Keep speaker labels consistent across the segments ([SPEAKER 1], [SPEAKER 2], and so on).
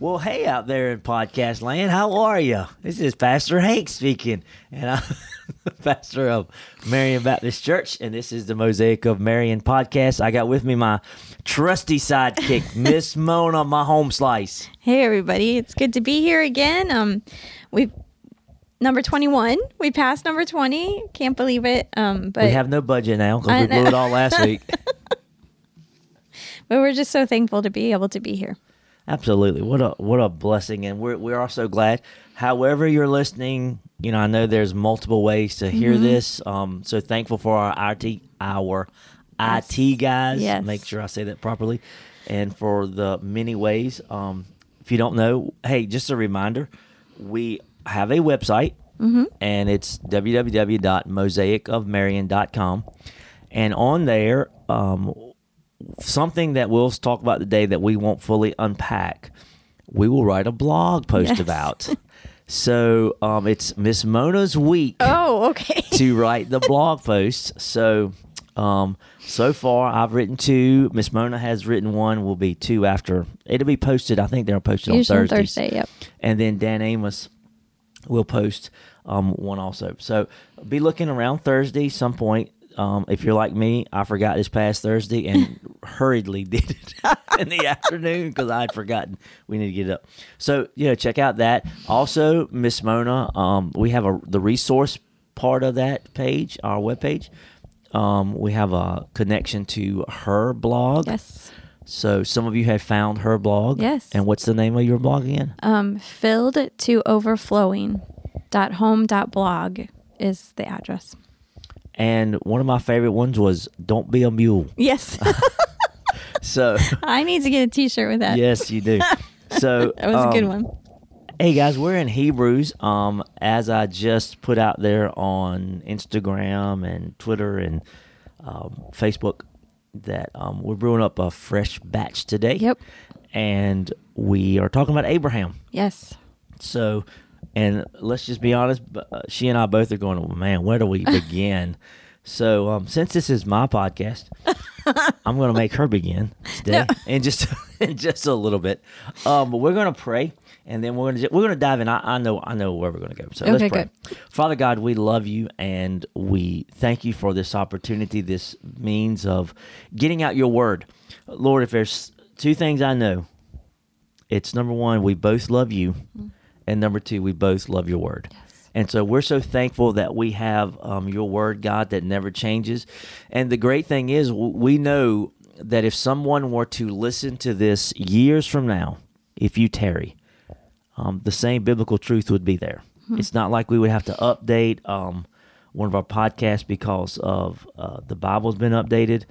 [SPEAKER 1] Well, hey, out there in podcast land, how are you? This is Pastor Hank speaking, and I'm the pastor of Marion Baptist Church, and this is the Mosaic of Marion podcast. I got with me my trusty sidekick, Miss Mona, my home slice.
[SPEAKER 2] Hey everybody, it's good to be here again. Um, we number twenty one. We passed number twenty. Can't believe it. Um, but
[SPEAKER 1] we have no budget now because we blew it all last week.
[SPEAKER 2] but we're just so thankful to be able to be here.
[SPEAKER 1] Absolutely. What a what a blessing and we're we're also glad. However you're listening, you know, I know there's multiple ways to hear
[SPEAKER 2] Mm-hmm.
[SPEAKER 1] this. Um so thankful for our IT our IT guys.
[SPEAKER 2] Yes.
[SPEAKER 1] Make sure I say that properly. And for the many ways. Um if you don't know, hey, just a reminder, we have a website
[SPEAKER 2] Mm-hmm.
[SPEAKER 1] and it's www.mosaicofmarion.com. And on there, um, something that we'll talk about today that we won't fully unpack, we will write a blog post
[SPEAKER 2] Yes.
[SPEAKER 1] about. So um, it's Miss Mona's week
[SPEAKER 2] Oh, okay.
[SPEAKER 1] to write the blog post. So um, so far I've written two. Miss Mona has written one. Will be two after it'll be posted. I think they're posted
[SPEAKER 2] Usually
[SPEAKER 1] on Thursdays.
[SPEAKER 2] Thursday. Yep.
[SPEAKER 1] And then Dan Amos will post um, one also. So be looking around Thursday some point. Um, if you're like me, I forgot this past Thursday and hurriedly did it in the afternoon because I had forgotten we need to get it up. So you know, check out that. Also, Miss Mona, um, we have a the resource part of that page, our webpage. Um, we have a connection to her blog.
[SPEAKER 2] Yes.
[SPEAKER 1] So some of you have found her blog.
[SPEAKER 2] Yes.
[SPEAKER 1] And what's the name of your blog again?
[SPEAKER 2] Um, filled to overflowing. Dot home. Dot blog is the address.
[SPEAKER 1] And one of my favorite ones was "Don't be a mule."
[SPEAKER 2] Yes.
[SPEAKER 1] So
[SPEAKER 2] I need to get a T-shirt with that.
[SPEAKER 1] yes, you do. So
[SPEAKER 2] That was a good
[SPEAKER 1] um,
[SPEAKER 2] one.
[SPEAKER 1] Hey guys, we're in Hebrews. Um, as I just put out there on Instagram and Twitter and um, Facebook, that um, we're brewing up a fresh batch today.
[SPEAKER 2] Yep.
[SPEAKER 1] And we are talking about Abraham.
[SPEAKER 2] Yes.
[SPEAKER 1] So, and let's just be honest, uh, she and I both are going, well, man, where do we begin? so, um, since this is my podcast, I'm going to make her begin today, in just in just a little bit. Um, but we're going to pray, and then we're going to we're going to dive in. I, I know I know where we're going to go. So
[SPEAKER 2] Okay,
[SPEAKER 1] let's pray. Father God, we love you, and we thank you for this opportunity, this means of getting out your word, Lord. If there's two things I know, it's number one, we both love you, and number two, we both love your word. And so we're so thankful that we have um, your word, God, that never changes. And the great thing is, we know that if someone were to listen to this years from now, if you tarry, um, the same biblical truth would be there. It's not like we would have to update um, one of our podcasts because of uh, the Bible's been updated.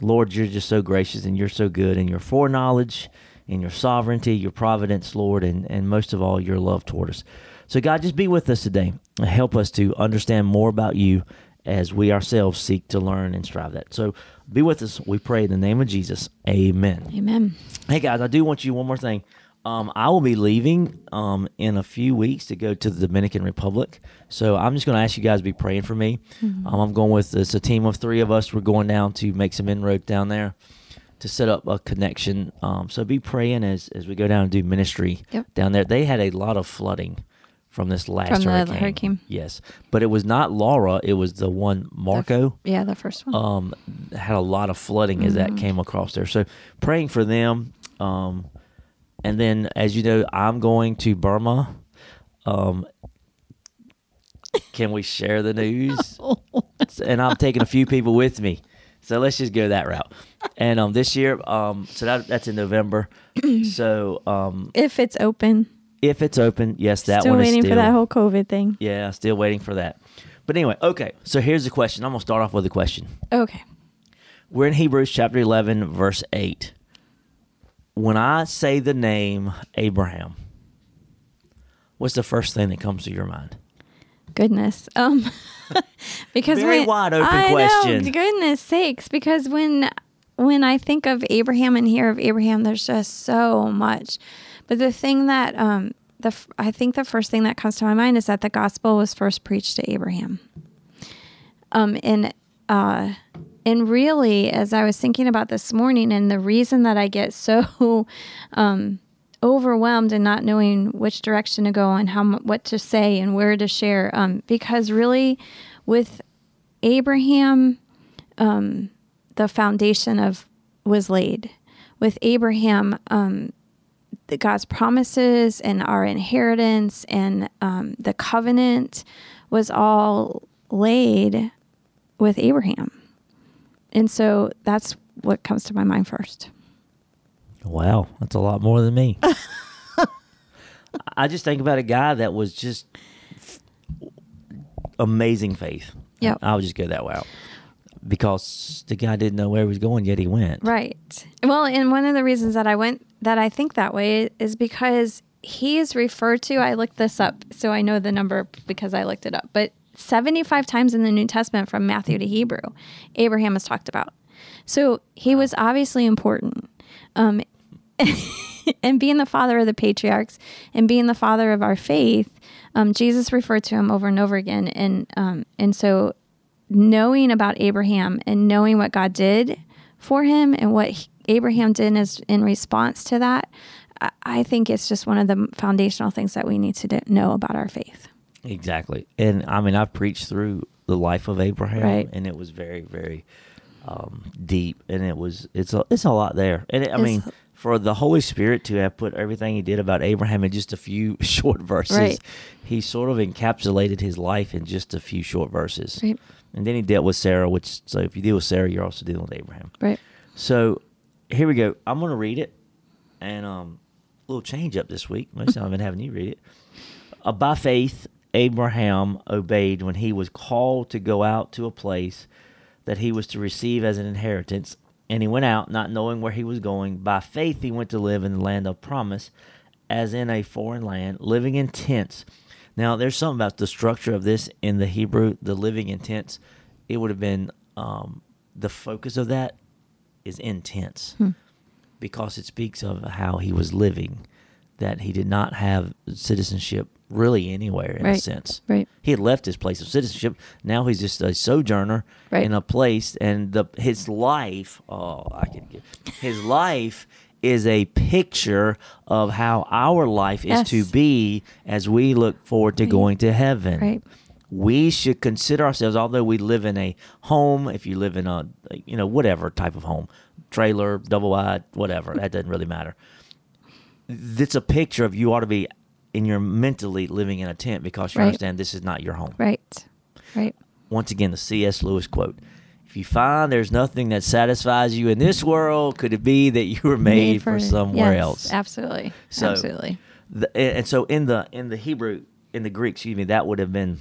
[SPEAKER 1] Lord, you're just so gracious and you're so good and your foreknowledge and your sovereignty, your providence, Lord, and, and most of all, your love toward us. So, God, just be with us today and help us to understand more about you as we ourselves seek to learn and strive that. So, be with us, we pray in the name of Jesus. Amen.
[SPEAKER 2] Amen.
[SPEAKER 1] Hey guys, I do want you one more thing. Um, I will be leaving um, in a few weeks to go to the Dominican Republic. So I'm just going to ask you guys to be praying for me. Um, I'm going with it's a team of three of us. We're going down to make some inroads down there to set up a connection. Um, so be praying as as we go down and do ministry
[SPEAKER 2] Yep.
[SPEAKER 1] down there. They had a lot of flooding from this last
[SPEAKER 2] From the
[SPEAKER 1] hurricane.
[SPEAKER 2] hurricane.
[SPEAKER 1] Yes, but it was not Laura. It was the one Marco
[SPEAKER 2] Yeah, the first one.
[SPEAKER 1] um, had a lot of flooding as that came across there. So praying for them. Um, and then, as you know, I'm going to Burma. Um, can we share the news? and I'm taking a few people with me. So let's just go that route. And um, this year, um, so that, that's in November. so um,
[SPEAKER 2] if it's open.
[SPEAKER 1] if it's open, yes, that
[SPEAKER 2] Still
[SPEAKER 1] one is
[SPEAKER 2] waiting
[SPEAKER 1] still
[SPEAKER 2] for that whole COVID thing.
[SPEAKER 1] yeah, still waiting for that. But anyway, okay. So here's the question. I'm gonna start off with a question.
[SPEAKER 2] Okay.
[SPEAKER 1] We're in Hebrews chapter 11, verse 8. When I say the name Abraham, what's the first thing that comes to your mind?
[SPEAKER 2] goodness. Um, because
[SPEAKER 1] Very
[SPEAKER 2] when,
[SPEAKER 1] wide open
[SPEAKER 2] I
[SPEAKER 1] question.
[SPEAKER 2] Know, goodness sakes, because when when I think of Abraham and hear of Abraham, there's just so much. But the thing that um, the I think the first thing that comes to my mind is that the gospel was first preached to Abraham. Um, and uh, and really, as I was thinking about this morning, and the reason that I get so um, overwhelmed and not knowing which direction to go and how what to say and where to share, um, because really, with Abraham, um, the foundation of was laid. With Abraham, um, the God's promises and our inheritance and um, the covenant was all laid with Abraham. And so that's what comes to my mind first.
[SPEAKER 1] Wow, that's a lot more than me. I just think about a guy that was just f- amazing faith.
[SPEAKER 2] Yep.
[SPEAKER 1] I would just go that route because the guy didn't know where he was going, yet he went.
[SPEAKER 2] Right. Well, and one of the reasons that I went that I think that way is because he is referred to. I looked this up, so I know the number because I looked it up. But 75 times in the New Testament from Matthew to Hebrew, Abraham is talked about. So he was obviously important. Um, and being the father of the patriarchs and being the father of our faith, um, Jesus referred to him over and over again. And um, and so knowing about Abraham and knowing what God did for him and what he- Abraham did as in response to that, I- I think it's just one of the foundational things that we need to do- know about our faith.
[SPEAKER 1] Exactly. And I mean, I've preached through the life of Abraham,
[SPEAKER 2] Right.
[SPEAKER 1] and it was very, very um, deep, and it was it's a it's a lot there. And it, I
[SPEAKER 2] It's-
[SPEAKER 1] mean, for the Holy Spirit to have put everything He did about Abraham in just a few short verses,
[SPEAKER 2] Right.
[SPEAKER 1] He sort of encapsulated His life in just a few short verses.
[SPEAKER 2] Right.
[SPEAKER 1] And then He dealt with Sarah, which so if you deal with Sarah, you're also dealing with Abraham.
[SPEAKER 2] Right.
[SPEAKER 1] So here we go. I'm going to read it, and um, a little change up this week. Most of the time I've been having you read it. Uh, by faith, Abraham obeyed when he was called to go out to a place that he was to receive as an inheritance, and he went out, not knowing where he was going. By faith, he went to live in the land of promise, as in a foreign land, living in tents. Now, there's something about the structure of this in the Hebrew, the living in tents. It would have been um, the focus of that is intense because it speaks of how he was living, that he did not have citizenship really anywhere in a sense.
[SPEAKER 2] Right.
[SPEAKER 1] He had left his place of citizenship. Now he's just a sojourner
[SPEAKER 2] Right.
[SPEAKER 1] in a place, and the his life. Oh, I can get his life is a picture of how our life is
[SPEAKER 2] Yes.
[SPEAKER 1] to be as we look forward to going to heaven
[SPEAKER 2] Right.
[SPEAKER 1] we should consider ourselves although we live in a home if you live in a you know whatever type of home trailer double wide whatever that doesn't really matter it's a picture of you ought to be in your mentally living in a tent because you
[SPEAKER 2] Right.
[SPEAKER 1] understand this is not your home
[SPEAKER 2] Right. Right.
[SPEAKER 1] once again the cs lewis quote if you find there's nothing that satisfies you in this world could it be that you were made, for, somewhere
[SPEAKER 2] yes,
[SPEAKER 1] else
[SPEAKER 2] Absolutely.
[SPEAKER 1] So-
[SPEAKER 2] absolutely.
[SPEAKER 1] the, and and so in the in the Hebrew in the Greek, excuse me, that would have been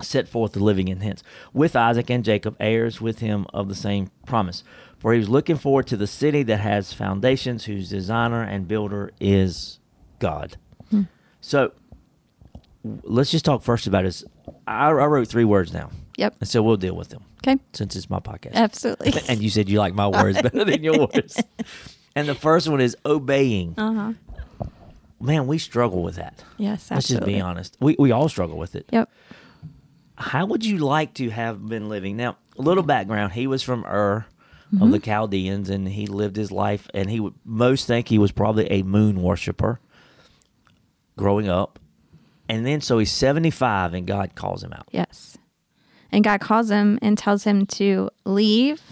[SPEAKER 1] set forth the living in hence with Isaac and Jacob, heirs with him of the same promise. For he was looking forward to the city that has foundations, whose designer and builder is God. Hmm. So let's just talk first about this. I, I wrote three words now.
[SPEAKER 2] Yep.
[SPEAKER 1] and so we'll deal with them
[SPEAKER 2] Okay.
[SPEAKER 1] since it's my podcast.
[SPEAKER 2] Absolutely.
[SPEAKER 1] and you said you like my words better than yours. and the first one is obeying.
[SPEAKER 2] Uh huh.
[SPEAKER 1] Man, we struggle with that.
[SPEAKER 2] Yes. Absolutely.
[SPEAKER 1] Let's just be honest. We we all struggle with it.
[SPEAKER 2] Yep.
[SPEAKER 1] How would you like to have been living? Now, a little background. He was from Ur of
[SPEAKER 2] Mm-hmm.
[SPEAKER 1] the Chaldeans, and he lived his life. And he would most think he was probably a moon worshiper growing up. And then so he's seventy five, and God calls him out.
[SPEAKER 2] Yes. And God calls him and tells him to leave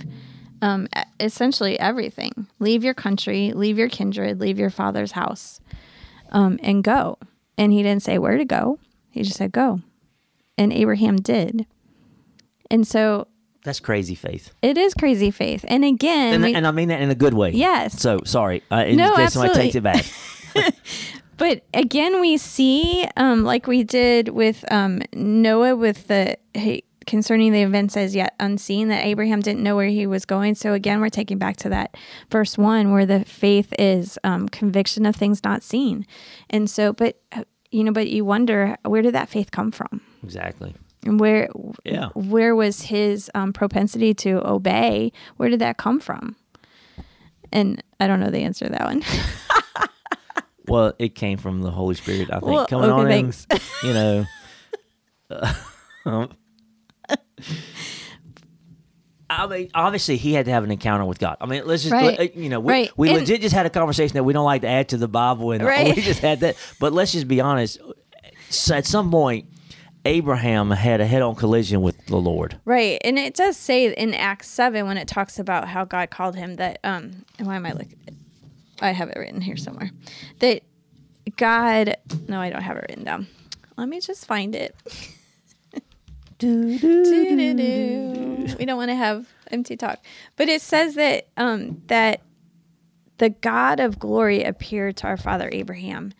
[SPEAKER 2] um, essentially everything. Leave your country, leave your kindred, leave your father's house, um, and go. And he didn't say where to go. He just said go. And Abraham did. And so
[SPEAKER 1] That's crazy faith,
[SPEAKER 2] it is crazy faith. And again,
[SPEAKER 1] and,
[SPEAKER 2] we-
[SPEAKER 1] and I mean that in a good way.
[SPEAKER 2] Yes.
[SPEAKER 1] So sorry, uh, in
[SPEAKER 2] No,
[SPEAKER 1] case somebody takes it
[SPEAKER 2] absolutely.
[SPEAKER 1] back.
[SPEAKER 2] But again, we see, um, like we did with um, Noah, with the hey, concerning the events as yet unseen, that Abraham didn't know where he was going. So again, we're taking back to that verse one, where the faith is um, conviction of things not seen. And so, but uh, you know, but you wonder where did that faith come from?
[SPEAKER 1] Exactly.
[SPEAKER 2] And where
[SPEAKER 1] Yeah.
[SPEAKER 2] where was his um, propensity to obey? Where did that come from? And I don't know the answer to that one.
[SPEAKER 1] Well, it came from the Holy Spirit, I think,
[SPEAKER 2] Well,
[SPEAKER 1] coming
[SPEAKER 2] okay,
[SPEAKER 1] on
[SPEAKER 2] thanks.
[SPEAKER 1] You know. um, I mean, obviously, he had to have an encounter with God. I mean, let's just,
[SPEAKER 2] Right.
[SPEAKER 1] let- you know, we,
[SPEAKER 2] Right.
[SPEAKER 1] we
[SPEAKER 2] And-
[SPEAKER 1] legit just had a conversation that we don't like to add to the Bible, and
[SPEAKER 2] Right.
[SPEAKER 1] we just had that. But let's just be honest. So at some point, Abraham had a head-on collision with the Lord.
[SPEAKER 2] Right. And it does say in Acts 7 when it talks about how God called him that um and why am I looking I have it written here somewhere. That God No, I don't have it written down. Let me just find it. Doo-doo-doo. We don't want to have empty talk. But it says that um that the God of glory appeared to our father Abraham.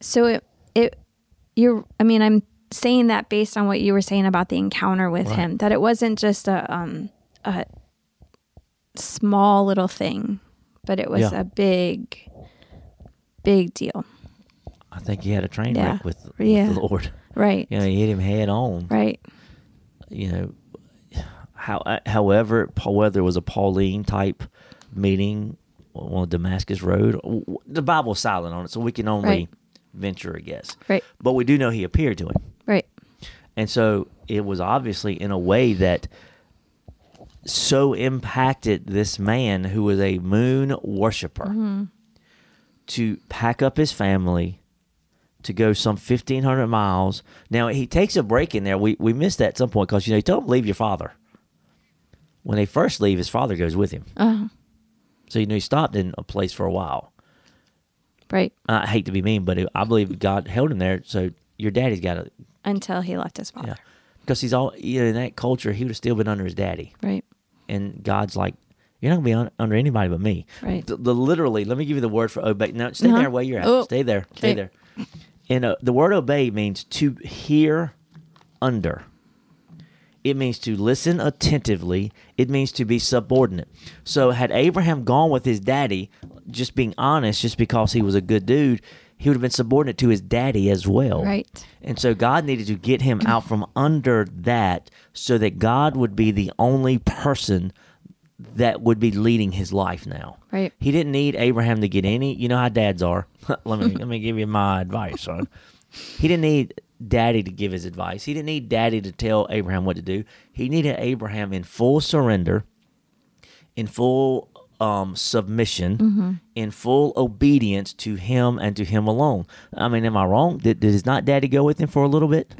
[SPEAKER 2] So it it you're I mean I'm saying that based on what you were saying about the encounter with
[SPEAKER 1] Right.
[SPEAKER 2] him that it wasn't just a um a small little thing, but it was
[SPEAKER 1] Yeah.
[SPEAKER 2] a big big deal.
[SPEAKER 1] I think he had a train
[SPEAKER 2] Yeah.
[SPEAKER 1] wreck with, with
[SPEAKER 2] Yeah.
[SPEAKER 1] the Lord.
[SPEAKER 2] Right.
[SPEAKER 1] You know, he hit him head on.
[SPEAKER 2] Right.
[SPEAKER 1] you know, how, uh, however, whether it was a Pauline type meeting on Damascus Road, the Bible's silent on it, so we can only
[SPEAKER 2] Right.
[SPEAKER 1] venture a guess.
[SPEAKER 2] Right.
[SPEAKER 1] But we do know he appeared to him.
[SPEAKER 2] Right.
[SPEAKER 1] And so it was obviously in a way that so impacted this man who was a moon worshiper to pack up his family to go some 1500 miles. Now he takes a break in there. We, we missed that at some point because you know he told him leave your father. When they first leave his father goes with him.
[SPEAKER 2] Uh-huh.
[SPEAKER 1] so you know he stopped in a place for a while.
[SPEAKER 2] Right.
[SPEAKER 1] i hate to be mean but i believe god held him there. So your daddy's got to
[SPEAKER 2] Until he left his father.
[SPEAKER 1] yeah because he's all you know, in that culture he would have still been under his daddy
[SPEAKER 2] Right.
[SPEAKER 1] and God's like, you're not gonna be un- under anybody but me.
[SPEAKER 2] Right.
[SPEAKER 1] The, the literally, let me give you the word for obey. Now, stay
[SPEAKER 2] Uh-huh.
[SPEAKER 1] there where you're at.
[SPEAKER 2] Oh,
[SPEAKER 1] Stay there. Stay
[SPEAKER 2] okay.
[SPEAKER 1] there. And uh, the word obey means to hear under. It means to listen attentively. It means to be subordinate. So, had Abraham gone with his daddy, just being honest, just because he was a good dude, he would have been subordinate to his daddy as well.
[SPEAKER 2] Right.
[SPEAKER 1] And so God needed to get him out from under that so that God would be the only person that would be leading his life now.
[SPEAKER 2] Right.
[SPEAKER 1] He didn't need Abraham to get any, you know how dads are. let me let me give you my advice, son. He didn't need daddy to give his advice. He didn't need daddy to tell Abraham what to do. He needed Abraham in full surrender, in full um, submission, in full obedience to him and to him alone. I mean, am I wrong? Did, did his not daddy go with him for a little bit?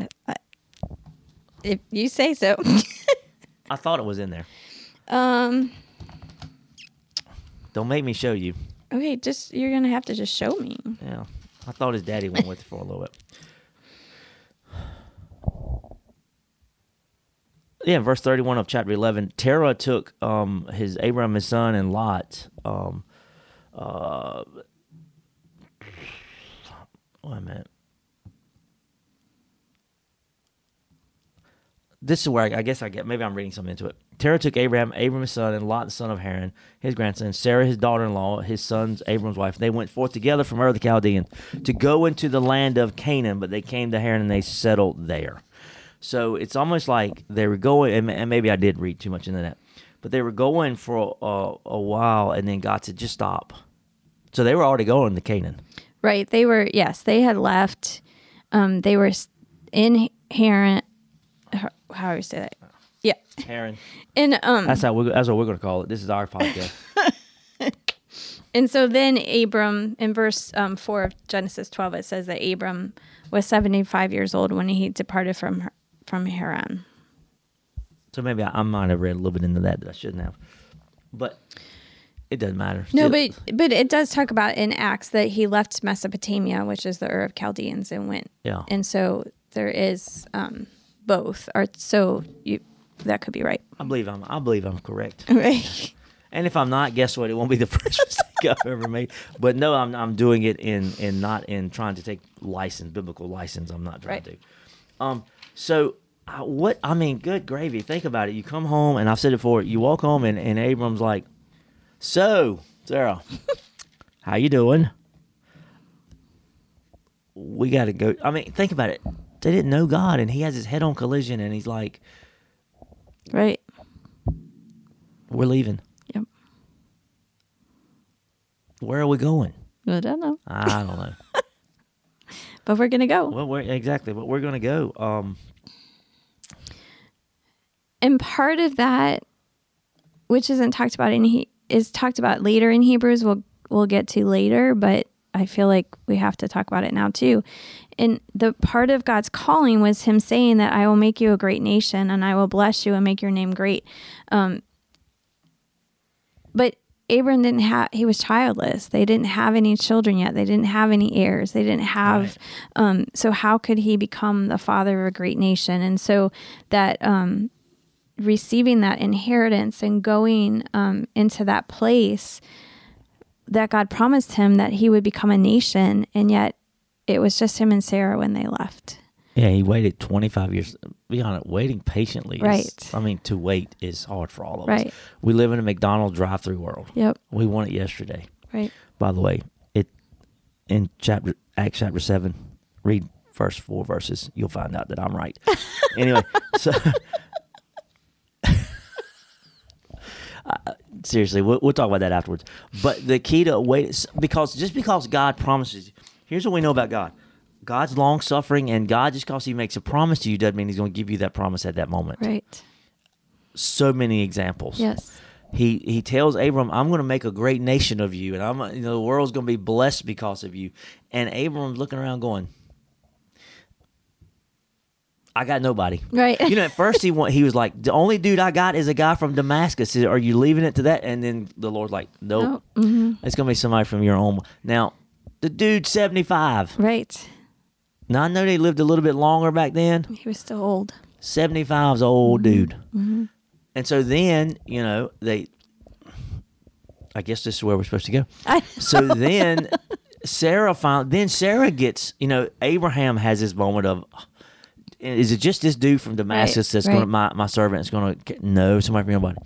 [SPEAKER 2] If you say so.
[SPEAKER 1] I thought it was in there.
[SPEAKER 2] um
[SPEAKER 1] Don't make me show you.
[SPEAKER 2] okay, just you're gonna have to just show me.
[SPEAKER 1] Yeah. I thought his daddy went with him for a little bit. Yeah, verse 31 of chapter 11. Terah took um, his Abraham, his son, and Lot. Um, uh, wait a minute. This is where I, I guess I get, maybe I'm reading something into it. Terah took Abraham, Abraham his son, and Lot the son of Haran, his grandson, Sarah his daughter-in-law, his son's Abram's wife. They went forth together from Ur the Chaldean to go into the land of Canaan, but they came to Haran and they settled there. So it's almost like they were going, and, maybe I did read too much into that, but they were going for a, a while, and then God said, "Just stop." So they were already going to Canaan.
[SPEAKER 2] Right. They were yes, they had left. Um they were s- in Haran how do you say that? Yeah.
[SPEAKER 1] Haran.
[SPEAKER 2] And um
[SPEAKER 1] That's how we, that's what we're going to call it. This is our podcast.
[SPEAKER 2] And so then Abram, in verse um, 4 of Genesis 12, it says that Abram was 75 years old when he departed from Har- from Haran.
[SPEAKER 1] so maybe I, I might have read a little bit into that that I shouldn't have, but it doesn't matter.
[SPEAKER 2] No,
[SPEAKER 1] Still-
[SPEAKER 2] but but it does talk about in Acts that he left Mesopotamia, which is the Ur of Chaldeans, and went.
[SPEAKER 1] Yeah.
[SPEAKER 2] And so there is um, both. Or so you that could be right.
[SPEAKER 1] I believe I'm. I believe I'm correct.
[SPEAKER 2] Right.
[SPEAKER 1] And if I'm not, guess what? It won't be the first mistake I've ever made. But no, I'm I'm doing it in in not in trying to take license, biblical license. I'm not trying
[SPEAKER 2] Right.
[SPEAKER 1] to. Um. So uh, what? I mean, good gravy. Think about it. You come home, and I've said it before. You walk home, and and Abram's like, "So, Sarah, how you doing? we got to go. I mean, think about it. They didn't know God, and he has his head on collision, and he's like,
[SPEAKER 2] Right.
[SPEAKER 1] "We're leaving.
[SPEAKER 2] Yep.
[SPEAKER 1] Where are we going?
[SPEAKER 2] I don't know.
[SPEAKER 1] I don't know.
[SPEAKER 2] But we're gonna go.
[SPEAKER 1] well, where, exactly, but we're gonna go. Um,
[SPEAKER 2] and part of that which isn't talked about in he is talked about later in hebrews we'll we'll get to later but i feel like we have to talk about it now too and the part of god's calling was him saying that i will make you a great nation and i will bless you and make your name great um, but abram didn't have he was childless they didn't have any children yet they didn't have any heirs they didn't have
[SPEAKER 1] Right.
[SPEAKER 2] um, so how could he become the father of a great nation and so that um, receiving that inheritance and going um, into that place that God promised him that he would become a nation, and yet it was just him and Sarah when they left.
[SPEAKER 1] Yeah, he waited 25 years. Be honest, waiting patiently. is-
[SPEAKER 2] Right.
[SPEAKER 1] I mean, to wait is hard for all of
[SPEAKER 2] Right.
[SPEAKER 1] us. We live in a McDonald's drive-through world.
[SPEAKER 2] Yep.
[SPEAKER 1] We want it yesterday.
[SPEAKER 2] Right.
[SPEAKER 1] By the way, it in chapter Acts chapter seven, read first four verses, you'll find out that I'm right. anyway, so Uh, seriously, we'll, we'll talk about that afterwards. But the key to wait is because just because God promises, here's what we know about God: God's long suffering, and God just because He makes a promise to you doesn't mean He's going to give you that promise at that moment.
[SPEAKER 2] Right.
[SPEAKER 1] So many examples
[SPEAKER 2] Yes.
[SPEAKER 1] he he tells Abram, "I'm going to make a great nation of you, and I'm you know the world's going to be blessed because of you." And Abram's looking around, going, "I got nobody."
[SPEAKER 2] Right.
[SPEAKER 1] You know, at first he want, he was like, "The only dude I got is a guy from Damascus. Are you leaving it to that?" And then the Lord's like, "Nope,
[SPEAKER 2] Oh, mhm.
[SPEAKER 1] it's going to be somebody from your own." Now, the dude's 75.
[SPEAKER 2] Right.
[SPEAKER 1] Now I know they lived a little bit longer back then.
[SPEAKER 2] He was still old.
[SPEAKER 1] 75's an old mm-hmm. dude. Mm-hmm. And so then, you know, they, I guess this is where we're supposed to go. So then Sarah found, then Sarah gets, you know, Abraham has this moment of, is it just this dude from Damascus that's going to, my, my servant is going to, no, somebody from nobody.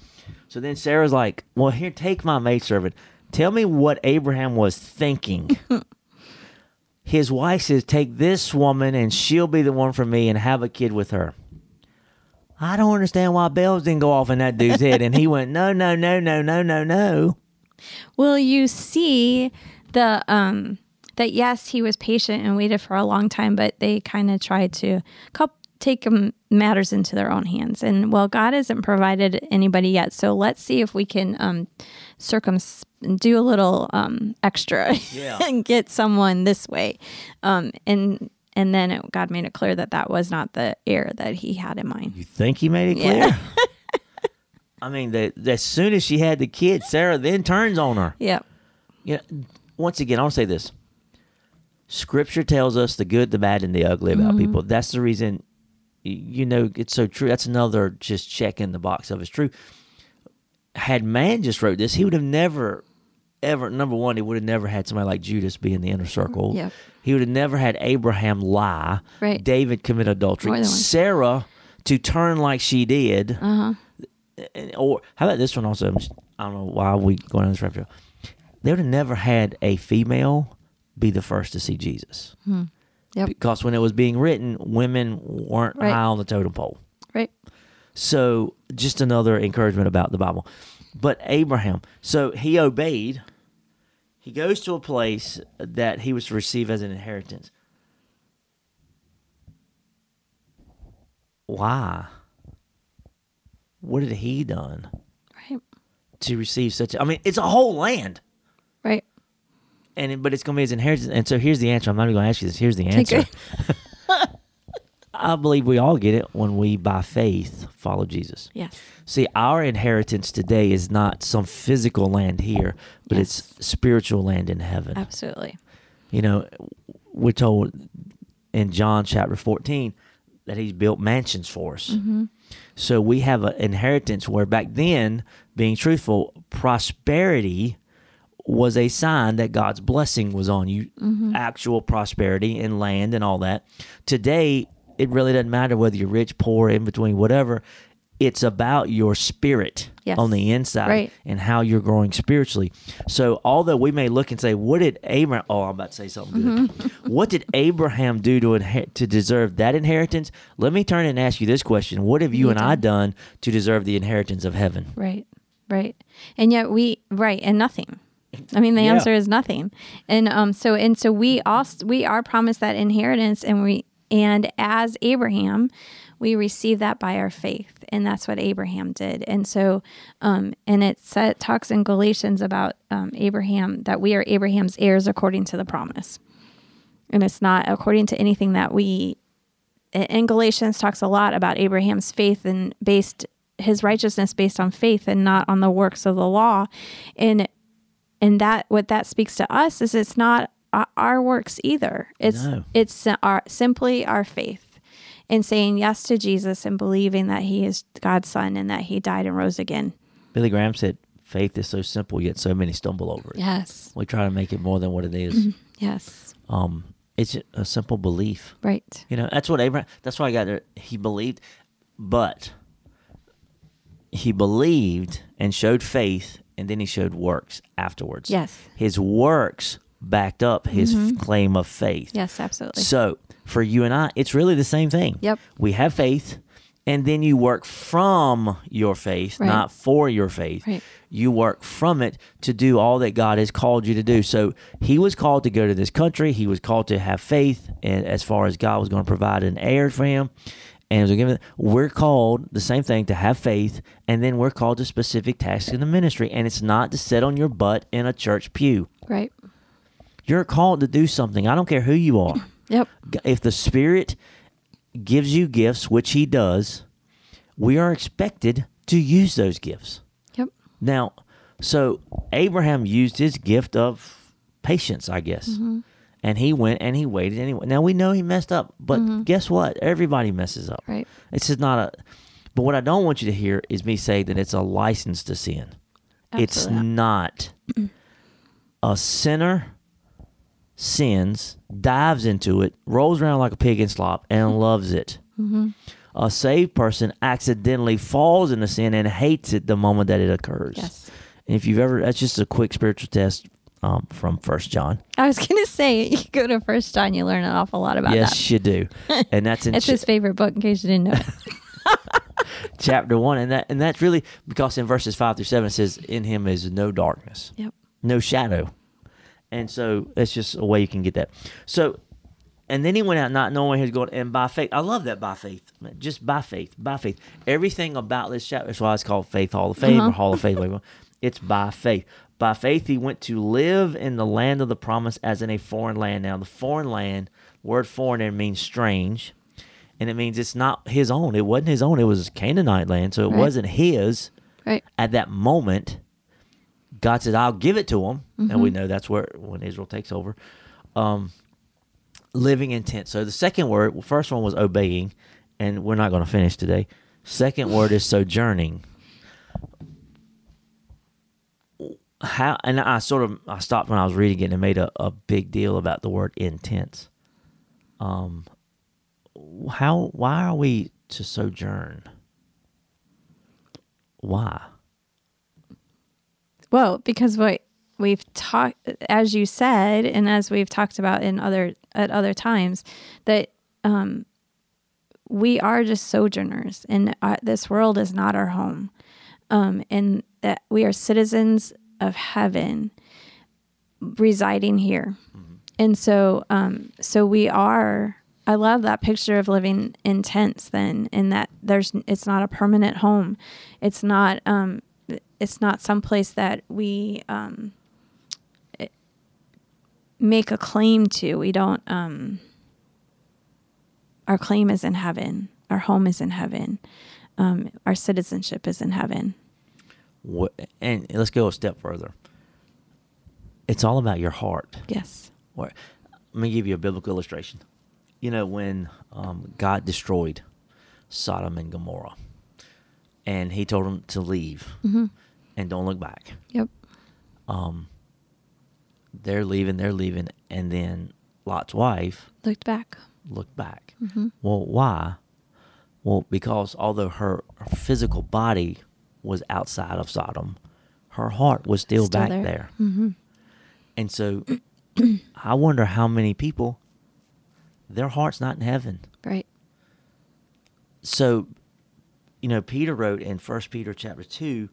[SPEAKER 1] So then Sarah's like, well, here, take my maidservant. Tell me what Abraham was thinking. His wife says, take this woman and she'll be the one for me and have a kid with her. I don't understand why bells didn't go off in that dude's head. And he went, no, no, no, no, no, no, no.
[SPEAKER 2] Well, you see the um that yes he was patient and waited for a long time but they kind of tried to cup, take matters into their own hands and well god hasn't provided anybody yet so let's see if we can um circum do a little um extra
[SPEAKER 1] Yeah.
[SPEAKER 2] and get someone this way um and and then it, god made it clear that that was not the heir that he had in mind
[SPEAKER 1] You think he made it clear?
[SPEAKER 2] Yeah.
[SPEAKER 1] I mean, that as soon as she had the kid, Sarah then turns on her.
[SPEAKER 2] yep
[SPEAKER 1] You know, once again, I want to say this. Scripture tells us the good, the bad, and the ugly about people. That's the reason, you know, it's so true. That's another just check in the box of it's true. Had man just wrote this, he would have never, ever, number one, he would have never had somebody like Judas be in the inner circle.
[SPEAKER 2] Yep.
[SPEAKER 1] He would have never had Abraham lie.
[SPEAKER 2] Right.
[SPEAKER 1] David commit adultery.
[SPEAKER 2] More than once.
[SPEAKER 1] Sarah to turn like she did.
[SPEAKER 2] uh-huh
[SPEAKER 1] or how about this one also? I don't know why we going on this rabbit trail. They would have never had a female be the first to see Jesus
[SPEAKER 2] yep
[SPEAKER 1] because when it was being written, women weren't
[SPEAKER 2] Right.
[SPEAKER 1] high on the totem pole.
[SPEAKER 2] right
[SPEAKER 1] So just another encouragement about the Bible. But Abraham, so he obeyed. He goes to a place that he was to receive as an inheritance. Why? What had he done?
[SPEAKER 2] right
[SPEAKER 1] to receive such. I mean, it's a whole land, and it, but it's going to be his inheritance. And so here's the answer. I'm not even going to ask you this. Here's the answer. I believe we all get it when we, by faith, follow Jesus.
[SPEAKER 2] yes
[SPEAKER 1] See, our inheritance today is not some physical land here, but
[SPEAKER 2] Yes.
[SPEAKER 1] it's spiritual land in heaven.
[SPEAKER 2] absolutely
[SPEAKER 1] You know, we're told in John chapter 14 that he's built mansions for us. Mm-hmm. So we have an inheritance where back then, being truthful, prosperity was a sign that God's blessing was on you, actual prosperity and land and all that. Today, it really doesn't matter whether you're rich, poor, in between, whatever. it's about your spirit
[SPEAKER 2] Yes.
[SPEAKER 1] on the inside
[SPEAKER 2] Right.
[SPEAKER 1] and how you're growing spiritually. So, although we may look and say, "What did Abraham?" Oh, I'm about to say something good.
[SPEAKER 2] Mm-hmm.
[SPEAKER 1] what did Abraham do to inher- to deserve that inheritance? Let me turn and ask you this question: What have you
[SPEAKER 2] You
[SPEAKER 1] and I done to deserve the inheritance of heaven?
[SPEAKER 2] Right. Right. And yet we right and nothing. I mean the
[SPEAKER 1] Yeah.
[SPEAKER 2] answer is nothing. And um so and so we also we are promised that inheritance and we and as Abraham we receive that by our faith and that's what Abraham did. And so um and it sa- talks in Galatians about um Abraham that we are Abraham's heirs according to the promise. And it's not according to anything that we in Galatians talks a lot about Abraham's faith and based his righteousness based on faith and not on the works of the law. And and that what that speaks to us is it's not our- works either. It's
[SPEAKER 1] No.
[SPEAKER 2] it's our simply our faith in saying yes to Jesus and believing that he is God's son and that he died and rose again.
[SPEAKER 1] Billy Graham said, "Faith is so simple, yet so many stumble over it."
[SPEAKER 2] Yes.
[SPEAKER 1] We try to make it more than what it is.
[SPEAKER 2] Yes.
[SPEAKER 1] Um, it's a simple belief.
[SPEAKER 2] Right.
[SPEAKER 1] You know, that's what Abraham. That's why I got there. He believed, but he believed and showed faith, and then he showed works afterwards.
[SPEAKER 2] Yes.
[SPEAKER 1] his works backed up his f- claim of faith.
[SPEAKER 2] Yes, absolutely.
[SPEAKER 1] So for you and I, it's really the same thing.
[SPEAKER 2] Yep.
[SPEAKER 1] We have faith, and then you work from your faith,
[SPEAKER 2] Right.
[SPEAKER 1] not for your faith.
[SPEAKER 2] Right.
[SPEAKER 1] You work from it to do all that God has called you to do. So he was called to go to this country. He was called to have faith, and as far as God was going to provide an heir for him. And was given, we're called the same thing to have faith, and then we're called to specific tasks in the ministry. And it's not to sit on your butt in a church pew.
[SPEAKER 2] right.
[SPEAKER 1] You're called to do something. I don't care who you are.
[SPEAKER 2] Yep.
[SPEAKER 1] If the Spirit gives you gifts, which He does, we are expected to use those gifts.
[SPEAKER 2] Yep.
[SPEAKER 1] Now, so Abraham used his gift of patience, I guess.
[SPEAKER 2] Mm-hmm.
[SPEAKER 1] And he went and he waited anyway. Now we know he messed up, but guess what? Everybody messes up.
[SPEAKER 2] Mm-hmm. Right.
[SPEAKER 1] It's just not a. But what I don't want you to hear is me say that it's a license to sin. It's
[SPEAKER 2] Absolutely
[SPEAKER 1] not. a sinner sins, dives into it, rolls around like a pig in slop, and loves it.
[SPEAKER 2] Mm-hmm.
[SPEAKER 1] A saved person accidentally falls into sin and hates it the moment that it occurs.
[SPEAKER 2] Yes.
[SPEAKER 1] And if you've ever, that's just a quick spiritual test um, from First John.
[SPEAKER 2] I was gonna say you go to First John, you learn an awful lot about
[SPEAKER 1] yes,
[SPEAKER 2] that.
[SPEAKER 1] you do, and that's in
[SPEAKER 2] It's
[SPEAKER 1] ch-
[SPEAKER 2] his favorite book, in case you didn't know.
[SPEAKER 1] chapter one, and that and that's really because in verses five through seven it says, "In Him is no darkness."
[SPEAKER 2] yep.
[SPEAKER 1] no shadow. And so that's just a way you can get that. So, and then he went out not knowing he was going, and by faith, I love that by faith, just by faith, by faith. Everything about this chapter, that's why it's called Faith Hall of Fame or Hall of Faith. It's by faith. By faith, he went to live in the land of the promise as in a foreign land. Now, the foreign land, word foreign there means strange, and it means it's not his own. It wasn't his own. It was Canaanite land, so it
[SPEAKER 2] Right.
[SPEAKER 1] wasn't his
[SPEAKER 2] Right.
[SPEAKER 1] at that moment, God said, "I'll give it to him," and
[SPEAKER 2] Mm-hmm.
[SPEAKER 1] we know that's where when Israel takes over. Um, living in tent. So the second word, well, first one was obeying, and we're not going to finish today. Second word is sojourning. How and I sort of I stopped when I was reading it and made a, a big deal about the word intense. Um, how why are we to sojourn? Why?
[SPEAKER 2] Well, because what we've talked, as you said, and as we've talked about in other at other times, that um, we are just sojourners, and uh, this world is not our home, um, and that we are citizens of heaven, residing here, and so, um, so we are. I love that picture of living in tents. Then, in that there's, it's not a permanent home. It's not. Um, it's not someplace that we um, it- make a claim to. We don't. Um, our claim is in heaven. Our home is in heaven. Um, our citizenship is in heaven.
[SPEAKER 1] What, and let's go a step further. It's all about your heart.
[SPEAKER 2] Yes.
[SPEAKER 1] Or, let me give you a biblical illustration. You know, when um, God destroyed Sodom and Gomorrah, and He told them to leave and don't look back.
[SPEAKER 2] Yep.
[SPEAKER 1] Um, they're leaving, they're leaving, and then Lot's wife
[SPEAKER 2] Looked back.
[SPEAKER 1] looked back. Well, why? Well, because although her, her physical body was outside of Sodom, her heart was still,
[SPEAKER 2] Still
[SPEAKER 1] back
[SPEAKER 2] there.
[SPEAKER 1] there. Mm-hmm. And so I wonder how many people their heart's not in heaven.
[SPEAKER 2] Right.
[SPEAKER 1] So, you know, Peter wrote in First Peter chapter two,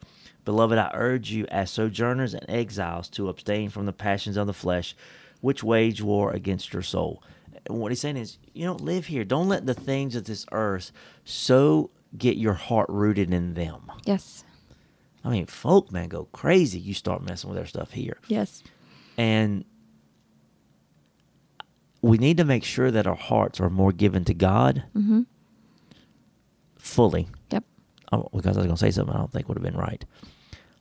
[SPEAKER 1] Beloved, I urge you as sojourners and exiles to abstain from the passions of the flesh, which wage war against your soul. And what he's saying is, you don't live here. Don't let the things of this earth so get your heart rooted in them.
[SPEAKER 2] Yes.
[SPEAKER 1] I mean, folk man go crazy. You start messing with their stuff here,
[SPEAKER 2] Yes.
[SPEAKER 1] and we need to make sure that our hearts are more given to God
[SPEAKER 2] Mm-hmm.
[SPEAKER 1] fully.
[SPEAKER 2] Yep.
[SPEAKER 1] Oh, because I was going to say something I don't think would have been right.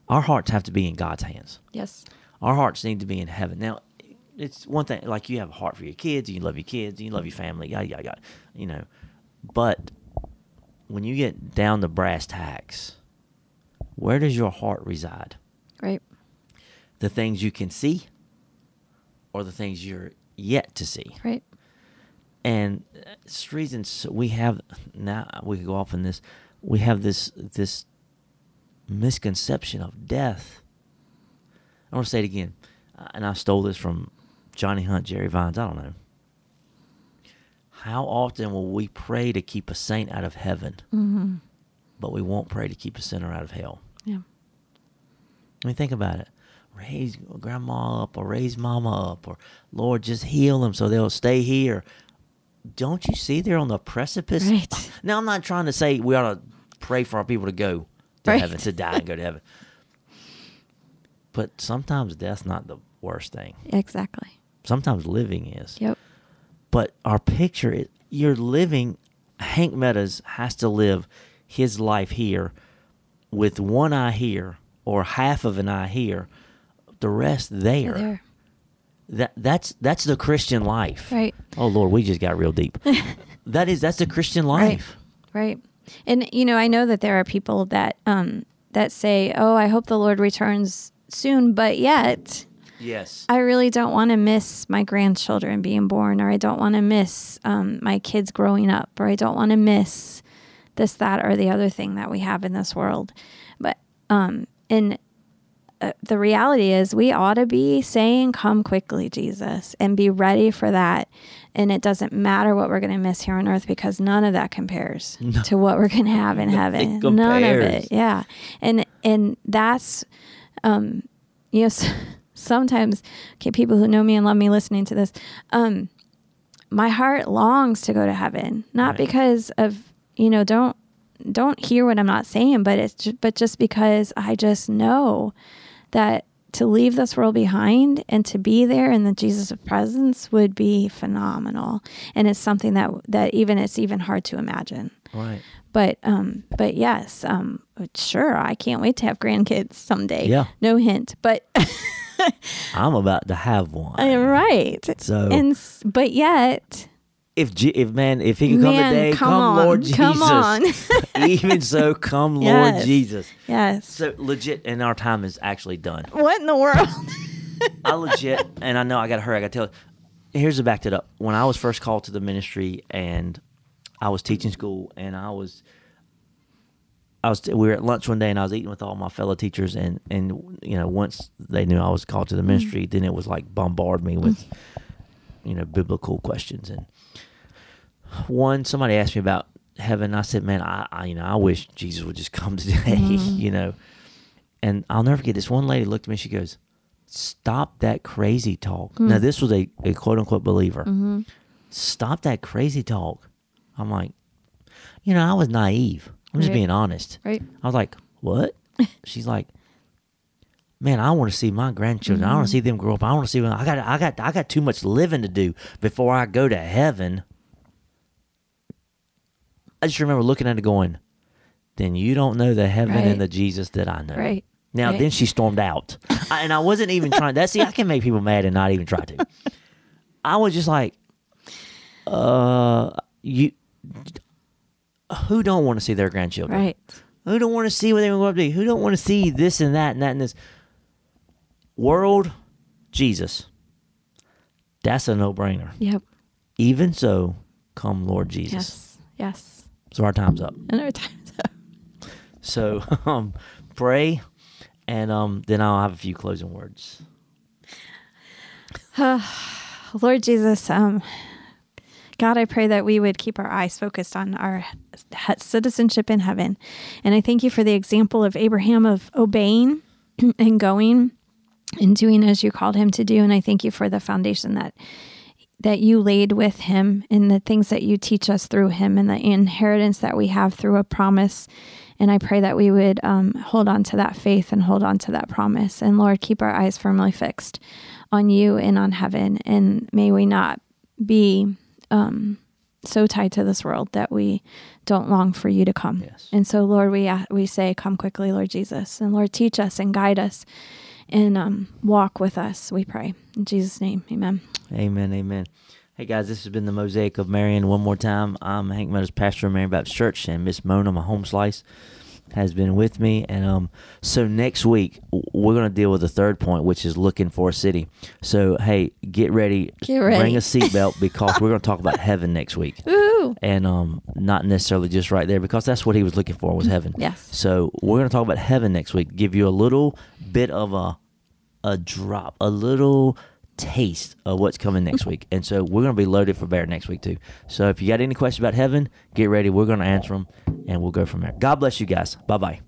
[SPEAKER 1] Our hearts have to be in God's hands.
[SPEAKER 2] Yes.
[SPEAKER 1] Our hearts need to be in heaven. Now, it's one thing like you have a heart for your kids, you love your kids, you love your family, yada yada yada. You know, but when you get down to brass tacks, where does your heart reside?
[SPEAKER 2] Right.
[SPEAKER 1] The things you can see, or the things you're yet to see?
[SPEAKER 2] Right.
[SPEAKER 1] and it's the reason s- we have now we could go off on this we have this this misconception of death i want to say it again uh, and i stole this from johnny hunt jerry vines i don't know how often will we pray to keep a saint out of heaven
[SPEAKER 2] Mm-hmm.
[SPEAKER 1] but we won't pray to keep a sinner out of hell
[SPEAKER 2] Yeah.
[SPEAKER 1] I mean, think about it. Raise grandma up or raise mama up or Lord, just heal them so they'll stay here. Don't you see they're on the precipice?
[SPEAKER 2] Right.
[SPEAKER 1] Now, I'm not trying to say we ought to pray for our people to go to
[SPEAKER 2] Right.
[SPEAKER 1] heaven, to die and go to heaven. But sometimes death's not the worst thing.
[SPEAKER 2] Exactly.
[SPEAKER 1] Sometimes living is.
[SPEAKER 2] Yep.
[SPEAKER 1] But our picture is you're living, Hank Meadows has to live his life here with one eye here or half of an eye here, the rest there.
[SPEAKER 2] There.
[SPEAKER 1] That that's that's the Christian life.
[SPEAKER 2] Right.
[SPEAKER 1] Oh Lord, we just got real deep. that is that's the Christian life.
[SPEAKER 2] Right. And you know, I know that there are people that um that say, "Oh, I hope the Lord returns soon," but yet
[SPEAKER 1] Yes.
[SPEAKER 2] I really don't want to miss my grandchildren being born, or I don't want to miss um, my kids growing up, or I don't want to miss this, that, or the other thing that we have in this world. But um, and uh, the reality is, we ought to be saying, "Come quickly, Jesus," and be ready for that. And it doesn't matter what we're going to miss here on earth because none of that compares to what we're going to have in heaven. None of it. Yeah. And and that's um you know sometimes okay people who know me and love me listening to this um my heart longs to go to heaven not
[SPEAKER 1] Right.
[SPEAKER 2] because of you know don't don't hear what i'm not saying but it's just, but just because i just know that to leave this world behind and to be there in the jesus of presence would be phenomenal and it's something that that even it's even hard to imagine
[SPEAKER 1] Right.
[SPEAKER 2] but um but yes um sure i can't wait to have grandkids someday
[SPEAKER 1] Yeah.
[SPEAKER 2] no hint but
[SPEAKER 1] I'm about to have one.
[SPEAKER 2] i'm right
[SPEAKER 1] So
[SPEAKER 2] and but yet
[SPEAKER 1] if Je- if man if he can come
[SPEAKER 2] Man,
[SPEAKER 1] today,
[SPEAKER 2] come
[SPEAKER 1] come, Lord Jesus.
[SPEAKER 2] come on.
[SPEAKER 1] Even so, come Lord Jesus.
[SPEAKER 2] yes
[SPEAKER 1] So legit, and our time is actually done.
[SPEAKER 2] what in the world
[SPEAKER 1] I legit, and I know I got to hurry. I got to tell. Here's to back it up. When I was first called to the ministry, and I was teaching school, and I was, I was, we were at lunch one day, and I was eating with all my fellow teachers, and and you know, once they knew I was called to the mm-hmm. ministry, then it was like bombard me with, you know, biblical questions, and one somebody asked me about heaven. I said, man, I, I you know, I wish Jesus would just come today, mm-hmm. you know. And I'll never forget this one lady looked at me. She goes, "Stop that crazy talk." Now mm. this was a, a quote unquote believer. Mm-hmm. Stop that crazy talk. I'm like, you know, I was naive. I'm just
[SPEAKER 2] Right.
[SPEAKER 1] being honest.
[SPEAKER 2] right
[SPEAKER 1] I was like, what? She's like, man, I want to see my grandchildren. I want to see them grow up. I want to see when I got, I got, I got too much living to do before I go to heaven. I just remember looking at it going, then you don't know the heaven
[SPEAKER 2] Right.
[SPEAKER 1] and the Jesus that I know.
[SPEAKER 2] right
[SPEAKER 1] Now,
[SPEAKER 2] Right.
[SPEAKER 1] then she stormed out. I, and I wasn't even trying. That see, I can make people mad and not even try to. I was just like, uh, you, who don't want to see their grandchildren?
[SPEAKER 2] right
[SPEAKER 1] Who don't want to see what they grow up to be? Who don't want to see this and that and that and this? World, Jesus. That's a no brainer.
[SPEAKER 2] yep
[SPEAKER 1] Even so, come Lord Jesus.
[SPEAKER 2] yes yes
[SPEAKER 1] So our time's up.
[SPEAKER 2] And our time's up.
[SPEAKER 1] So um, pray, and um, then I'll have a few closing words.
[SPEAKER 2] Lord Jesus, um, God, I pray that we would keep our eyes focused on our citizenship in heaven. And I thank you for the example of Abraham of obeying and going and doing as you called him to do. And I thank you for the foundation that that you laid with him and the things that you teach us through him and the inheritance that we have through a promise. And I pray that we would um, hold on to that faith and hold on to that promise. And Lord, keep our eyes firmly fixed on you and on heaven. And may we not be um, so tied to this world that we don't long for you to come.
[SPEAKER 1] Yes.
[SPEAKER 2] And so, Lord, we we say, "Come quickly, Lord Jesus," and Lord, teach us and guide us, and um, walk with us. We pray in Jesus' name, Amen.
[SPEAKER 1] Amen. Amen. Hey guys, this has been the Mosaic of Marion. One more time, I'm Hank Meadows, pastor of Marion Baptist Church, and Miss Mona, my home slice has been with me. And um, so next week we're going to deal with the third point, which is looking for a city. So hey, get ready,
[SPEAKER 2] get ready.
[SPEAKER 1] bring a seatbelt because we're going to talk about heaven next week.
[SPEAKER 2] Ooh.
[SPEAKER 1] And um, not necessarily just right there because that's what he was looking for was heaven.
[SPEAKER 2] Yes.
[SPEAKER 1] So we're going to talk about heaven next week. Give you a little bit of a a drop, a little taste of what's coming next week. And so we're going to be loaded for bear next week too. So if you got any questions about heaven, get ready. We're going to answer them and we'll go from there. God bless you guys. Bye bye.